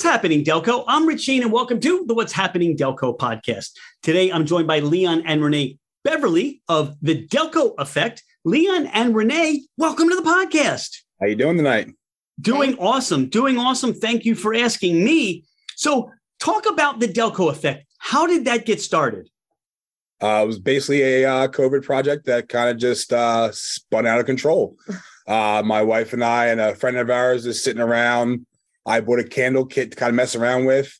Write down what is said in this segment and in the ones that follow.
What's happening, Delco? I'm Rich Shane, and welcome to the What's Happening Delco podcast. Today, I'm joined by Leon and Renee Beverly of the Delco Effect. Leon and Renee, welcome to the podcast. How you doing tonight? Doing awesome. Doing awesome. Thank you for asking me. So, talk about the Delco Effect. How did that get started? Uh, it was basically a uh, COVID project that kind of just uh, spun out of control. Uh, my wife and I and a friend of ours is sitting around I bought a candle kit to kind of mess around with.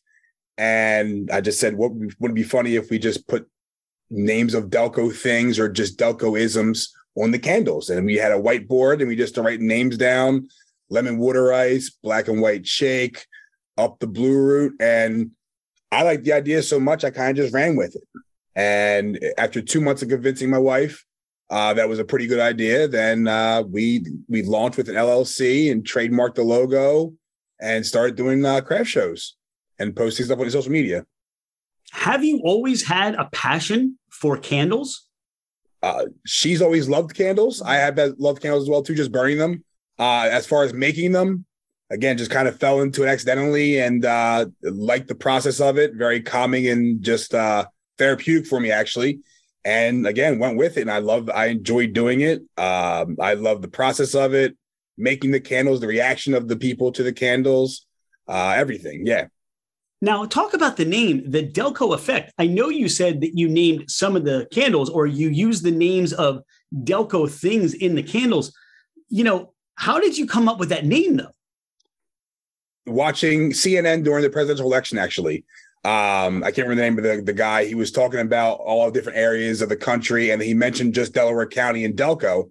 And I just said, what would be funny if we just put names of Delco things or just Delco isms on the candles? And we had a whiteboard and we just write names down lemon water ice, black and white shake, up the blue route. And I liked the idea so much, I kind of just ran with it. And after two months of convincing my wife, uh, that was a pretty good idea. Then uh, we we launched with an LLC and trademarked the logo and started doing uh, craft shows and posting stuff on social media. Have you always had a passion for candles? Uh, she's always loved candles. I have loved candles as well too, just burning them. Uh, as far as making them, again, just kind of fell into it accidentally and uh, liked the process of it. Very calming and just uh, therapeutic for me, actually. And again, went with it, and I love. I enjoyed doing it. Um, I love the process of it making the candles, the reaction of the people to the candles, uh, everything. Yeah. Now, talk about the name, the Delco effect. I know you said that you named some of the candles or you used the names of Delco things in the candles. You know, how did you come up with that name though? Watching CNN during the presidential election, actually. Um, I can't remember the name of the, the guy. He was talking about all different areas of the country, and he mentioned just Delaware County and Delco.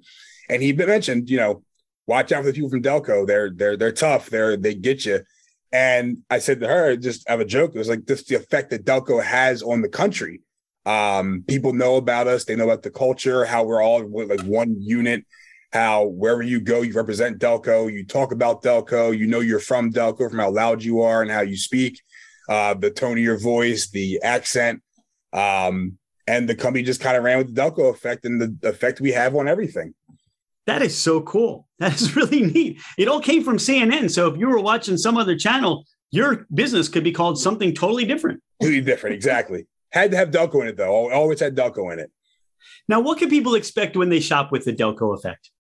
And he mentioned, you know, watch out for the people from Delco. They're they're they're tough. They're they get you. And I said to her, just have a joke. It was like this the effect that Delco has on the country. Um, people know about us. They know about the culture, how we're all like one unit. How wherever you go, you represent Delco. You talk about Delco. You know you're from Delco from how loud you are and how you speak, uh, the tone of your voice, the accent. Um, and the company just kind of ran with the Delco effect and the effect we have on everything. That is so cool. That is really neat. It all came from CNN. So if you were watching some other channel, your business could be called something totally different. Totally different, exactly. had to have Delco in it though. Always had Delco in it. Now, what can people expect when they shop with the Delco effect?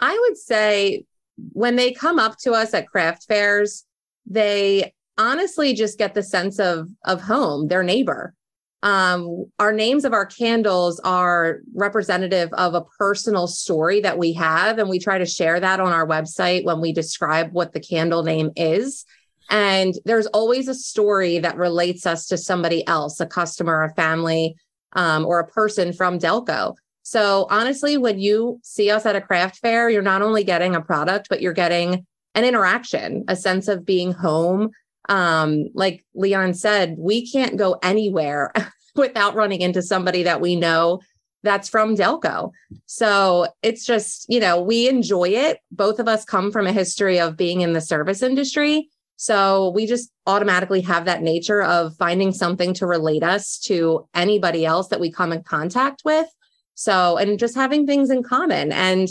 I would say when they come up to us at craft fairs, they honestly just get the sense of of home, their neighbor um, our names of our candles are representative of a personal story that we have and we try to share that on our website when we describe what the candle name is. And there's always a story that relates us to somebody else a customer a family um, or a person from delco. So honestly when you see us at a craft fair you're not only getting a product but you're getting an interaction a sense of being home um, like Leon said, we can't go anywhere without running into somebody that we know that's from Delco. So it's just, you know, we enjoy it. Both of us come from a history of being in the service industry. So we just automatically have that nature of finding something to relate us to anybody else that we come in contact with. So, and just having things in common. And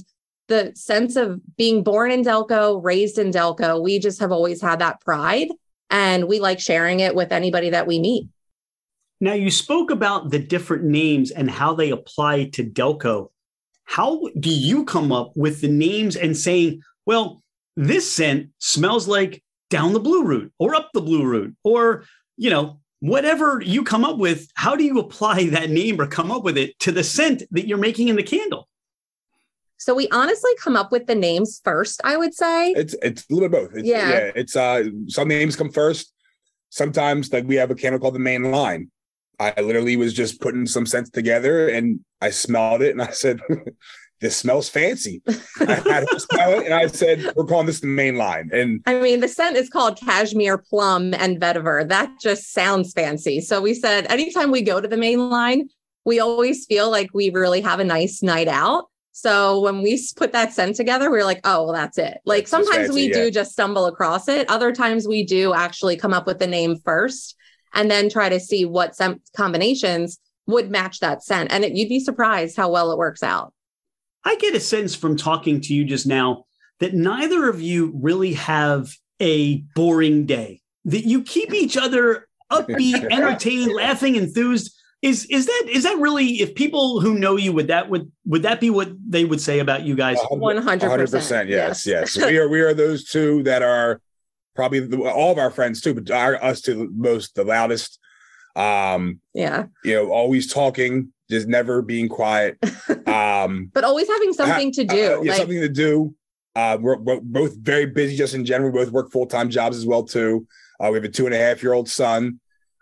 the sense of being born in Delco, raised in Delco, we just have always had that pride and we like sharing it with anybody that we meet. Now, you spoke about the different names and how they apply to Delco. How do you come up with the names and saying, well, this scent smells like down the blue route or up the blue route or, you know, whatever you come up with, how do you apply that name or come up with it to the scent that you're making in the candle? So we honestly come up with the names first, I would say. It's it's a little bit both. It's, yeah. yeah. It's uh some names come first. Sometimes like we have a candle called the main line. I literally was just putting some scents together and I smelled it and I said, This smells fancy. I had to smell it and I said, We're calling this the main line. And I mean, the scent is called cashmere plum and vetiver. That just sounds fancy. So we said, anytime we go to the main line, we always feel like we really have a nice night out. So when we put that scent together, we are like, oh, well, that's it. Like that's sometimes we yeah. do just stumble across it. Other times we do actually come up with the name first and then try to see what scent combinations would match that scent. And it, you'd be surprised how well it works out. I get a sense from talking to you just now that neither of you really have a boring day. that you keep each other upbeat, entertained, laughing, enthused. Is is that is that really if people who know you would that would would that be what they would say about you guys? One hundred percent. Yes, yes. we are we are those two that are probably the, all of our friends too, but our, us two most the loudest. Um, yeah, you know, always talking, just never being quiet. Um, but always having something to do. Uh, yeah, like, something to do. Uh, we're, we're, both very busy just in general. We both work full time jobs as well too. Uh, we have a two and a half year old son.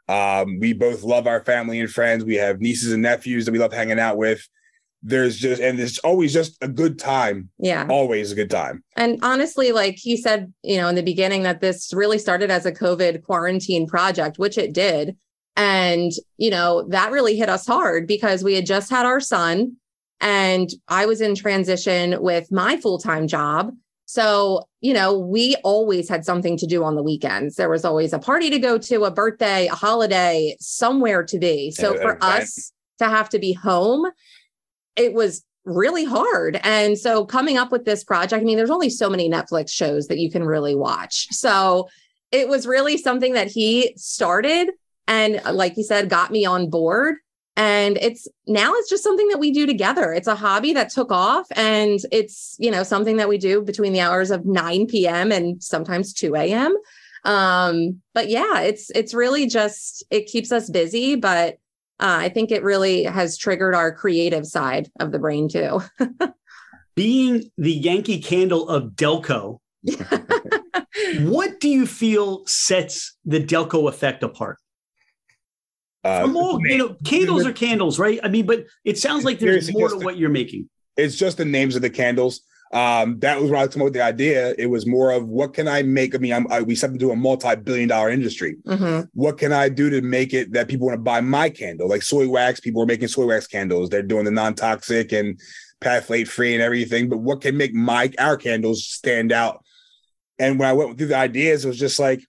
Um, we both love our family and friends. We have nieces and nephews that we love hanging out with. There's just and it's always just a good time. Yeah. Always a good time. And honestly, like he said, you know, in the beginning that this really started as a COVID quarantine project, which it did. And, you know, that really hit us hard because we had just had our son and I was in transition with my full-time job. So, you know, we always had something to do on the weekends. There was always a party to go to, a birthday, a holiday, somewhere to be. So for us to have to be home, it was really hard. And so coming up with this project, I mean, there's only so many Netflix shows that you can really watch. So it was really something that he started and like you said, got me on board and it's now it's just something that we do together. It's a hobby that took off and it's you know something that we do between the hours of 9 p.m and sometimes 2 a.m um but yeah it's it's really just it keeps us busy but uh, i think it really has triggered our creative side of the brain too. Being the yankee candle of delco what do you feel sets the delco effect apart uh, From all, you know, candles are candles, right? I mean, but it sounds like there's more to what you're making. It's just the names of the candles. Um, that was when I came up with the idea. It was more of what can I make? I mean, I'm, I, we step into a multi-billion-dollar industry. Mm-hmm. What can I do to make it that people want to buy my candle? Like soy wax, people are making soy wax candles. They're doing the non-toxic and phthalate free and everything. But what can make my our candles stand out? And when I went through the ideas, it was just like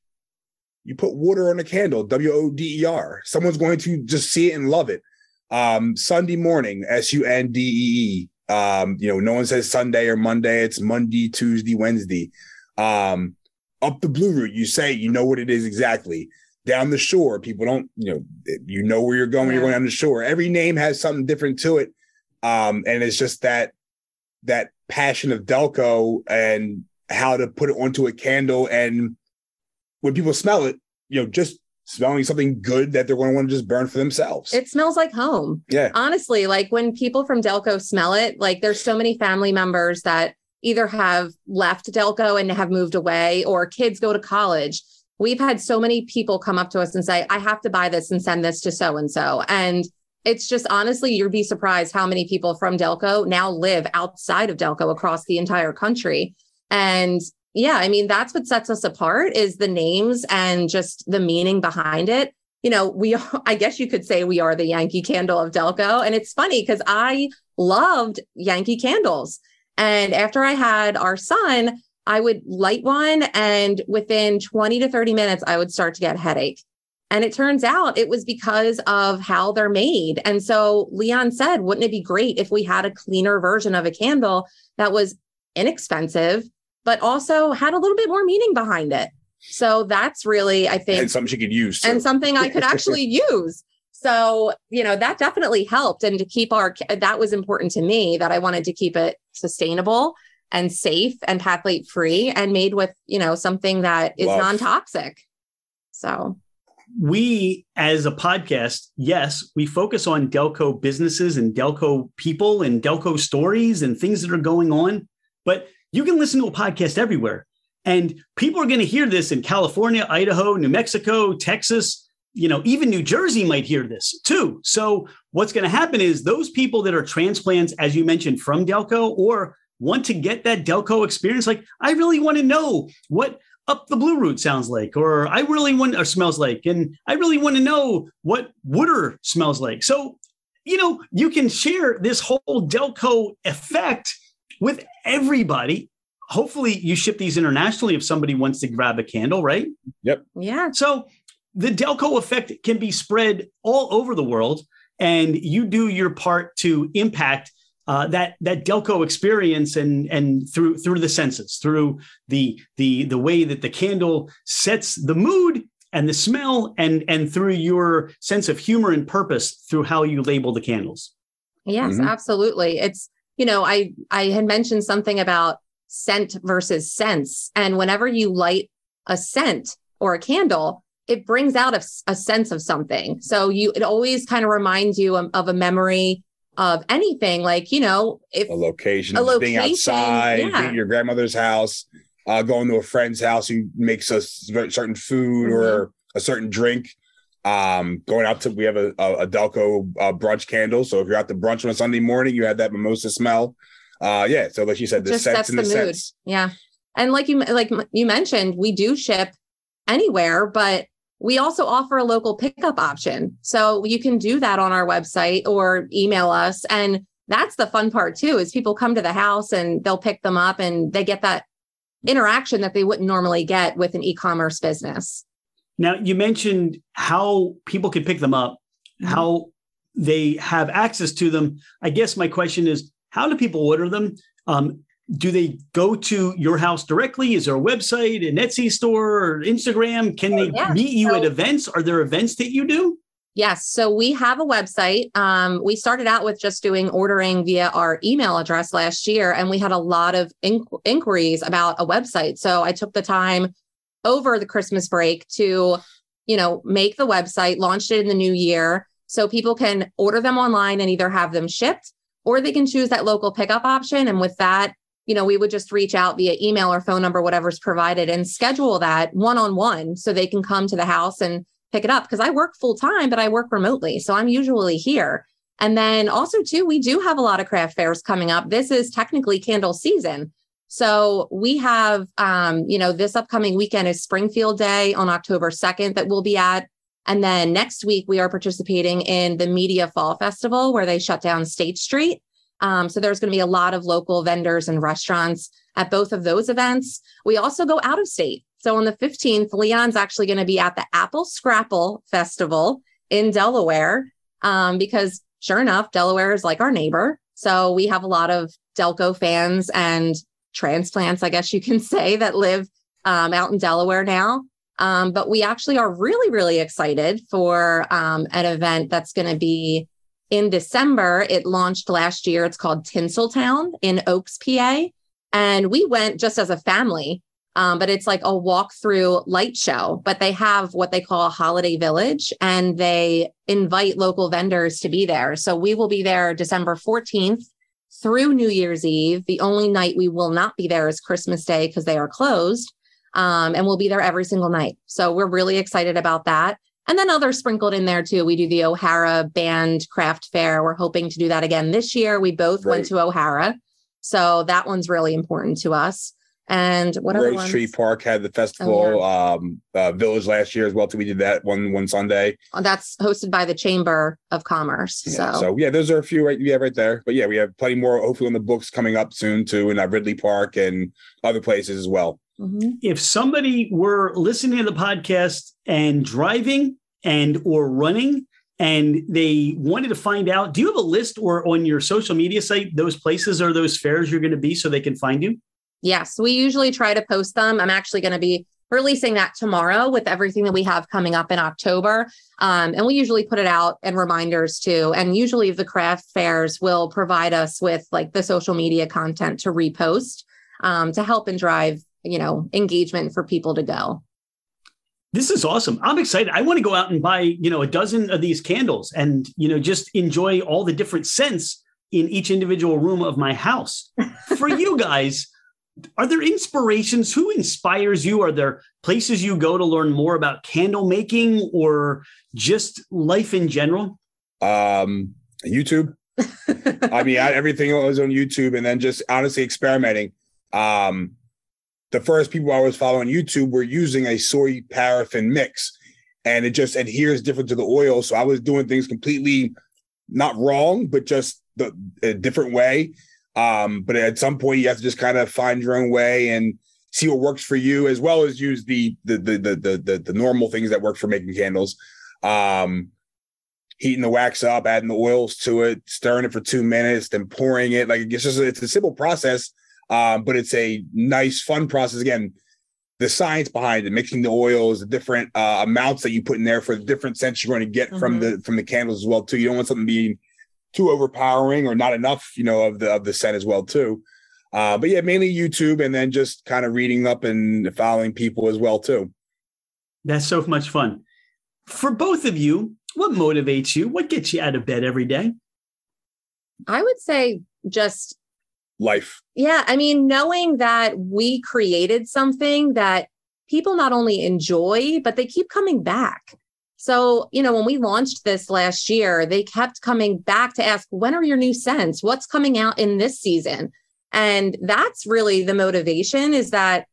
you put water on a candle, W O D E R. Someone's going to just see it and love it. Um, Sunday morning, S U N D E E. Um, you know, no one says Sunday or Monday. It's Monday, Tuesday, Wednesday. Um, up the blue route, you say you know what it is exactly. Down the shore, people don't, you know, you know where you're going. Yeah. You're going down the shore. Every name has something different to it, um, and it's just that that passion of Delco and how to put it onto a candle and when people smell it, you know, just smelling something good that they're going to want to just burn for themselves. It smells like home. Yeah. Honestly, like when people from Delco smell it, like there's so many family members that either have left Delco and have moved away or kids go to college. We've had so many people come up to us and say, I have to buy this and send this to so and so. And it's just honestly, you'd be surprised how many people from Delco now live outside of Delco across the entire country. And yeah, I mean, that's what sets us apart is the names and just the meaning behind it. You know, we, I guess you could say we are the Yankee candle of Delco. And it's funny because I loved Yankee candles. And after I had our son, I would light one and within 20 to 30 minutes, I would start to get headache. And it turns out it was because of how they're made. And so Leon said, wouldn't it be great if we had a cleaner version of a candle that was inexpensive but also had a little bit more meaning behind it. So that's really, I think, and something she could use, and something I could actually use. So, you know, that definitely helped. And to keep our, that was important to me that I wanted to keep it sustainable and safe and phthalate free and made with, you know, something that is non toxic. So, we as a podcast, yes, we focus on Delco businesses and Delco people and Delco stories and things that are going on. But you can listen to a podcast everywhere. And people are going to hear this in California, Idaho, New Mexico, Texas, you know, even New Jersey might hear this too. So what's going to happen is those people that are transplants, as you mentioned, from Delco or want to get that Delco experience, like I really want to know what up the blue route sounds like, or I really want or smells like, and I really want to know what Wooder smells like. So, you know, you can share this whole Delco effect with everybody. Hopefully, you ship these internationally if somebody wants to grab a candle, right? Yep. Yeah. So the Delco effect can be spread all over the world, and you do your part to impact uh, that that Delco experience and and through through the senses, through the the the way that the candle sets the mood and the smell, and and through your sense of humor and purpose through how you label the candles. Yes, mm-hmm. absolutely. It's you know I I had mentioned something about scent versus sense, and whenever you light a scent or a candle, it brings out a, a sense of something. So you it always kind of reminds you of, of a memory of anything like you know if a location, a location being outside yeah. being your grandmother's house uh, going to a friend's house who makes a certain food mm-hmm. or a certain drink um going out to we have a, a, a delco uh, brunch candle so if you're out to brunch on a sunday morning you have that mimosa smell uh yeah so like you said the and the, the mood. yeah and like you like you mentioned we do ship anywhere but we also offer a local pickup option. So you can do that on our website or email us. And that's the fun part too, is people come to the house and they'll pick them up and they get that interaction that they wouldn't normally get with an e-commerce business. Now you mentioned how people can pick them up, mm-hmm. how they have access to them. I guess my question is, how do people order them? Um, do they go to your house directly? Is there a website, an Etsy store, or Instagram? Can they yeah. meet you so, at events? Are there events that you do? Yes. So we have a website. Um, we started out with just doing ordering via our email address last year, and we had a lot of inqu- inquiries about a website. So I took the time over the Christmas break to, you know, make the website, launched it in the new year. So people can order them online and either have them shipped or they can choose that local pickup option. And with that, you know, we would just reach out via email or phone number, whatever's provided, and schedule that one on one so they can come to the house and pick it up. Because I work full time, but I work remotely. So I'm usually here. And then also, too, we do have a lot of craft fairs coming up. This is technically candle season. So we have, um, you know, this upcoming weekend is Springfield Day on October 2nd that we'll be at. And then next week, we are participating in the Media Fall Festival where they shut down State Street. Um, so there's going to be a lot of local vendors and restaurants at both of those events. We also go out of state. So on the 15th, Leon's actually going to be at the Apple Scrapple Festival in Delaware um, because sure enough, Delaware is like our neighbor. So we have a lot of Delco fans and transplants, I guess you can say, that live um, out in Delaware now. Um, but we actually are really, really excited for um, an event that's going to be in December, it launched last year. It's called Tinseltown in Oaks, PA. And we went just as a family, um, but it's like a walk through light show. But they have what they call a holiday village and they invite local vendors to be there. So we will be there December 14th through New Year's Eve. The only night we will not be there is Christmas Day because they are closed. Um, and we'll be there every single night. So we're really excited about that. And then others sprinkled in there too. We do the O'Hara Band Craft Fair. We're hoping to do that again this year. We both right. went to O'Hara. So that one's really important to us. And what Rose ones? Tree Park had the festival oh, yeah. um, uh, village last year as well. So we did that one one Sunday. Oh, that's hosted by the Chamber of Commerce. Yeah, so so yeah, those are a few right yeah right there. But yeah, we have plenty more hopefully on the books coming up soon too in uh, Ridley Park and other places as well. Mm-hmm. If somebody were listening to the podcast and driving and or running and they wanted to find out do you have a list or on your social media site those places or those fairs you're going to be so they can find you yes we usually try to post them i'm actually going to be releasing that tomorrow with everything that we have coming up in october um, and we usually put it out and reminders too and usually the craft fairs will provide us with like the social media content to repost um, to help and drive you know engagement for people to go this is awesome. I'm excited. I want to go out and buy, you know, a dozen of these candles and, you know, just enjoy all the different scents in each individual room of my house. For you guys, are there inspirations? Who inspires you? Are there places you go to learn more about candle making or just life in general? Um, YouTube. I mean, I, everything was on YouTube and then just honestly experimenting. Um, the first people I was following YouTube were using a soy paraffin mix and it just adheres different to the oil. So I was doing things completely not wrong, but just the a different way. Um, but at some point you have to just kind of find your own way and see what works for you, as well as use the the the the the, the, the normal things that work for making candles. Um, heating the wax up, adding the oils to it, stirring it for two minutes, then pouring it. Like it's just it's a simple process, um, but it's a nice, fun process. Again, the science behind it, mixing the oils, the different uh, amounts that you put in there for the different scents you're going to get mm-hmm. from the from the candles as well too. You don't want something being too overpowering or not enough, you know, of the of the scent as well too. Uh, but yeah, mainly YouTube and then just kind of reading up and following people as well too. That's so much fun. For both of you, what motivates you? What gets you out of bed every day? I would say just life. Yeah. I mean, knowing that we created something that people not only enjoy, but they keep coming back. So, you know, when we launched this last year, they kept coming back to ask, when are your new scents? What's coming out in this season? And that's really the motivation is that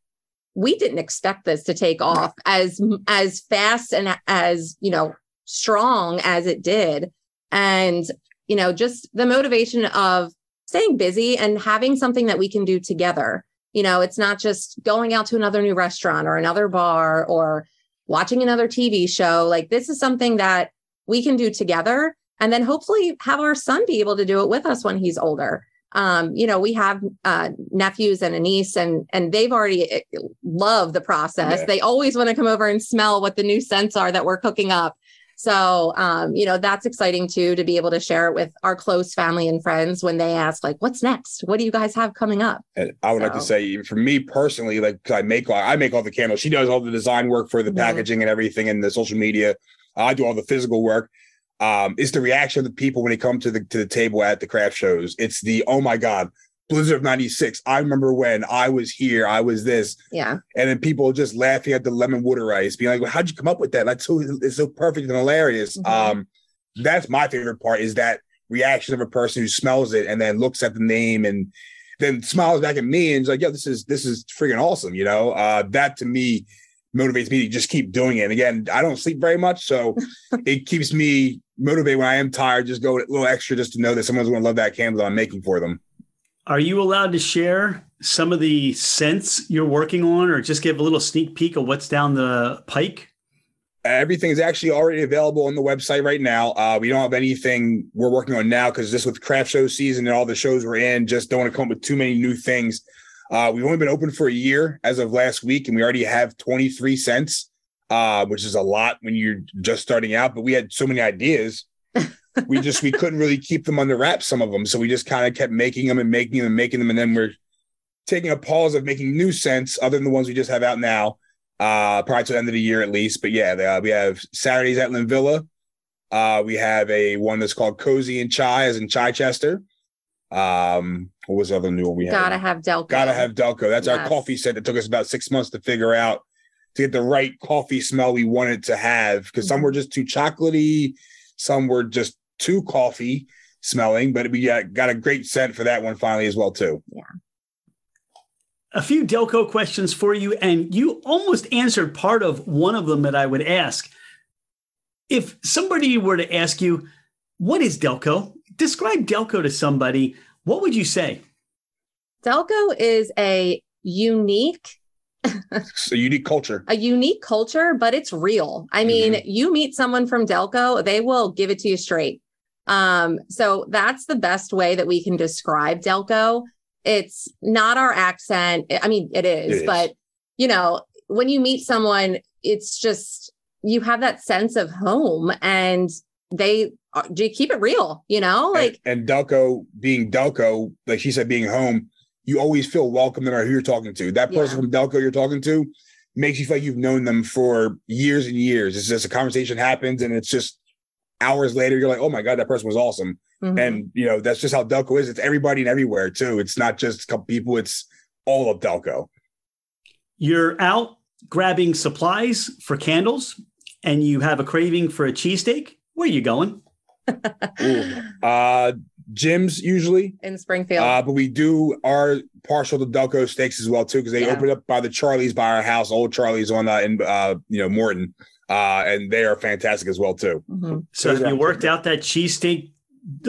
we didn't expect this to take off as as fast and as, you know, strong as it did. And, you know, just the motivation of staying busy and having something that we can do together. You know, it's not just going out to another new restaurant or another bar or watching another TV show. Like, this is something that we can do together and then hopefully have our son be able to do it with us when he's older. Um, you know, we have uh, nephews and a niece, and and they've already loved the process. Yeah. They always want to come over and smell what the new scents are that we're cooking up. So, um, you know, that's exciting too to be able to share it with our close family and friends when they ask, like, what's next? What do you guys have coming up? And I would so. like to say, for me personally, like, I make all, I make all the candles. She does all the design work for the mm-hmm. packaging and everything and the social media. I do all the physical work. Um, it's the reaction of the people when they come to the to the table at the craft shows. It's the oh my god, Blizzard of 96. I remember when I was here, I was this. Yeah. And then people just laughing at the lemon water ice, being like, well, how'd you come up with that? That's so it's so perfect and hilarious. Mm-hmm. Um, that's my favorite part is that reaction of a person who smells it and then looks at the name and then smiles back at me and is like, yeah, this is this is freaking awesome. You know, uh, that to me motivates me to just keep doing it. And again, I don't sleep very much, so it keeps me motivated when I am tired. Just go a little extra just to know that someone's going to love that candle I'm making for them. Are you allowed to share some of the scents you're working on, or just give a little sneak peek of what's down the pike? Everything is actually already available on the website right now. Uh, we don't have anything we're working on now because just with craft show season and all the shows we're in, just don't want to come up with too many new things. Uh, we've only been open for a year as of last week, and we already have 23 scents, uh, which is a lot when you're just starting out. But we had so many ideas we just we couldn't really keep them under wraps some of them. So we just kind of kept making them and making them and making them. And then we're taking a pause of making new scents other than the ones we just have out now uh probably to the end of the year at least. But yeah uh, we have saturdays at Linvilla. uh we have a one that's called cozy and chai as in chichester um what was the other new one we have gotta have delco. Gotta have delco. That's yes. our coffee set that took us about six months to figure out to get the right coffee smell we wanted to have because mm-hmm. some were just too chocolatey some were just too coffee smelling, but we got, got a great scent for that one finally as well too. Yeah. A few Delco questions for you, and you almost answered part of one of them that I would ask. If somebody were to ask you, "What is Delco?" Describe Delco to somebody. What would you say? Delco is a unique a unique culture. A unique culture, but it's real. I mean, mm-hmm. you meet someone from Delco, they will give it to you straight. Um, so that's the best way that we can describe Delco. It's not our accent. I mean, it is, it but you know, when you meet someone, it's just you have that sense of home and they do you keep it real, you know? Like and, and Delco being Delco, like she said, being home, you always feel welcome no matter who you're talking to. That person yeah. from Delco you're talking to makes you feel like you've known them for years and years. It's just a conversation happens and it's just hours later, you're like, oh my God, that person was awesome. Mm-hmm. And you know, that's just how Delco is. It's everybody and everywhere too. It's not just a couple people, it's all of Delco. You're out grabbing supplies for candles and you have a craving for a cheesesteak. Where are you going? Ooh, uh Jim's usually in Springfield. Uh, but we do are partial to Delco steaks as well too because they yeah. opened up by the Charlie's by our house, old Charlie's on uh, in uh, you know Morton, uh, and they are fantastic as well too. Mm-hmm. So, have you worked out that cheesesteak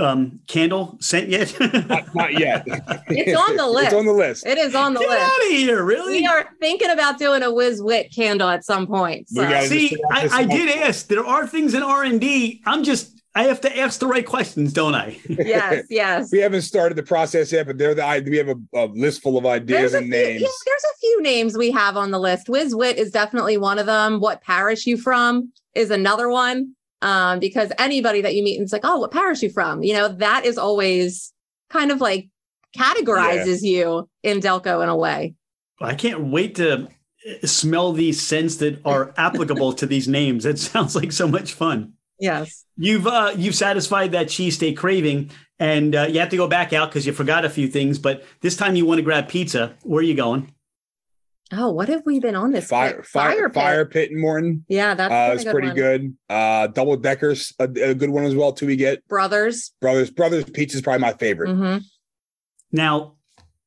um, candle scent yet? not, not, yet. it's on the list. It's on the list. It is on the Get list. out of here, really? We are thinking about doing a Whiz Wit candle at some point. So. See, I, I did ask. There are things in R and D. I'm just I have to ask the right questions, don't I? yes, yes. We haven't started the process yet, but they're the we have a, a list full of ideas and few, names. Yeah, there's a few names we have on the list. Whiz Wit is definitely one of them. What parish you from is another one. Um, because anybody that you meet and it's like, oh, what parish you from? You know, that is always kind of like categorizes yeah. you in Delco in a way. I can't wait to uh, smell these scents that are applicable to these names. It sounds like so much fun. Yes. You've uh, you've satisfied that cheesesteak craving, and uh, you have to go back out because you forgot a few things. But this time you want to grab pizza. Where are you going? Oh, what have we been on this fire fire fire pit, fire pit in Morton? Yeah, that's uh, it's pretty one. good. Uh, double deckers, a, a, good one as well too. We get brothers, brothers, brothers. Pizza is probably my favorite. Mm-hmm. Now,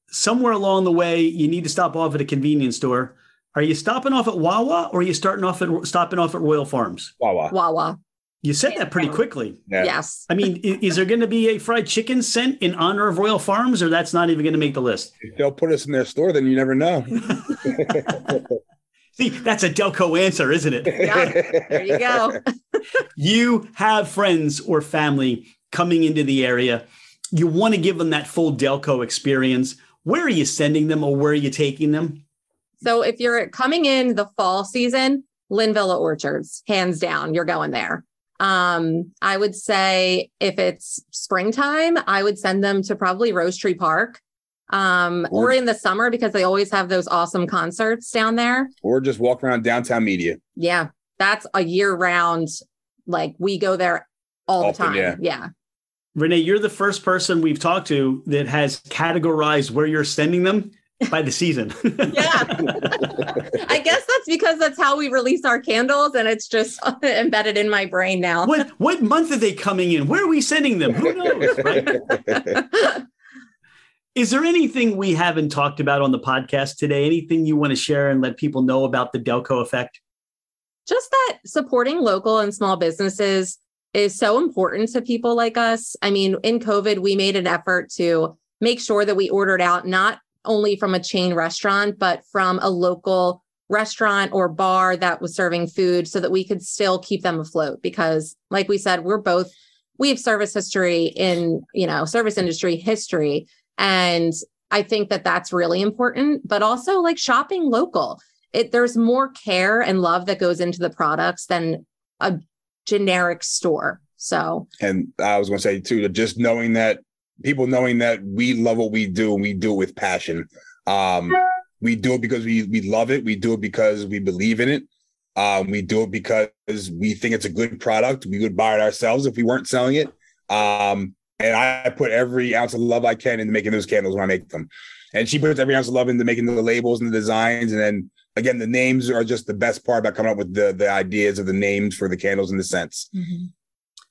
somewhere along the way, you need to stop off at a convenience store. Are you stopping off at Wawa or are you starting off at stopping off at Royal Farms? Wawa. Wawa. You said that pretty quickly. Yeah. Yes. I mean, is there going to be a fried chicken sent in honor of Royal Farms, or that's not even going to make the list? If they'll put us in their store, then you never know. See, that's a Delco answer, isn't it? Yeah. There you go. you have friends or family coming into the area. You want to give them that full Delco experience. Where are you sending them, or where are you taking them? So, if you're coming in the fall season, Linvilla Orchards, hands down, you're going there. Um, I would say if it's springtime, I would send them to probably Rose Tree Park. Um, or, or in the summer because they always have those awesome concerts down there. Or just walk around downtown media. Yeah. That's a year round, like we go there all Often, the time. Yeah. yeah. Renee, you're the first person we've talked to that has categorized where you're sending them by the season. yeah. I guess that's because that's how we release our candles and it's just embedded in my brain now. What what month are they coming in? Where are we sending them? Who knows? Right? Is there anything we haven't talked about on the podcast today? Anything you want to share and let people know about the Delco effect? Just that supporting local and small businesses is so important to people like us. I mean, in COVID, we made an effort to make sure that we ordered out not only from a chain restaurant, but from a local restaurant or bar that was serving food so that we could still keep them afloat. Because, like we said, we're both, we have service history in, you know, service industry history. And I think that that's really important, but also like shopping local. It, there's more care and love that goes into the products than a generic store. So, and I was going to say too, just knowing that people knowing that we love what we do and we do it with passion. Um, we do it because we we love it. We do it because we believe in it. Um, we do it because we think it's a good product. We would buy it ourselves if we weren't selling it. Um, and I put every ounce of love I can into making those candles when I make them. And she puts every ounce of love into making the labels and the designs. And then again, the names are just the best part about coming up with the the ideas of the names for the candles and the scents. Mm-hmm.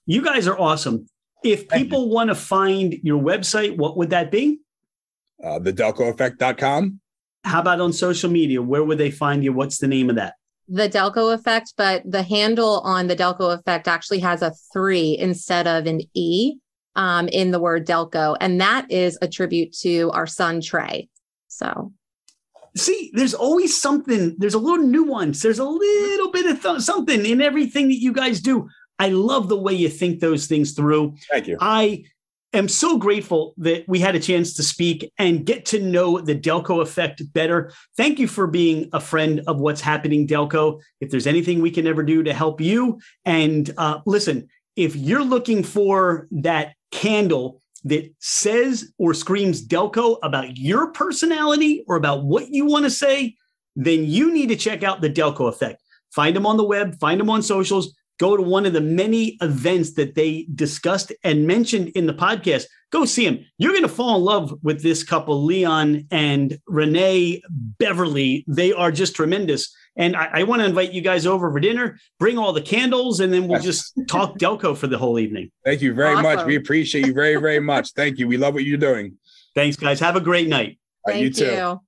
You guys are awesome. If people want to find your website, what would that be? Uh, thedelcoeffect.com. How about on social media? Where would they find you? What's the name of that? The Delco Effect, but the handle on the Delco Effect actually has a three instead of an E um, in the word Delco. And that is a tribute to our son, Trey. So see there's always something there's a little nuance there's a little bit of th- something in everything that you guys do I love the way you think those things through. Thank you. I am so grateful that we had a chance to speak and get to know the Delco effect better. Thank you for being a friend of what's happening, Delco. If there's anything we can ever do to help you, and uh, listen, if you're looking for that candle that says or screams Delco about your personality or about what you want to say, then you need to check out the Delco effect. Find them on the web, find them on socials go to one of the many events that they discussed and mentioned in the podcast. Go see them. You're going to fall in love with this couple, Leon and Renee Beverly. They are just tremendous. And I, I want to invite you guys over for dinner. Bring all the candles, and then we'll just talk Delco for the whole evening. Thank you very awesome. much. We appreciate you very, very much. Thank you. We love what you're doing. Thanks, guys. Have a great night. Thank you too. You.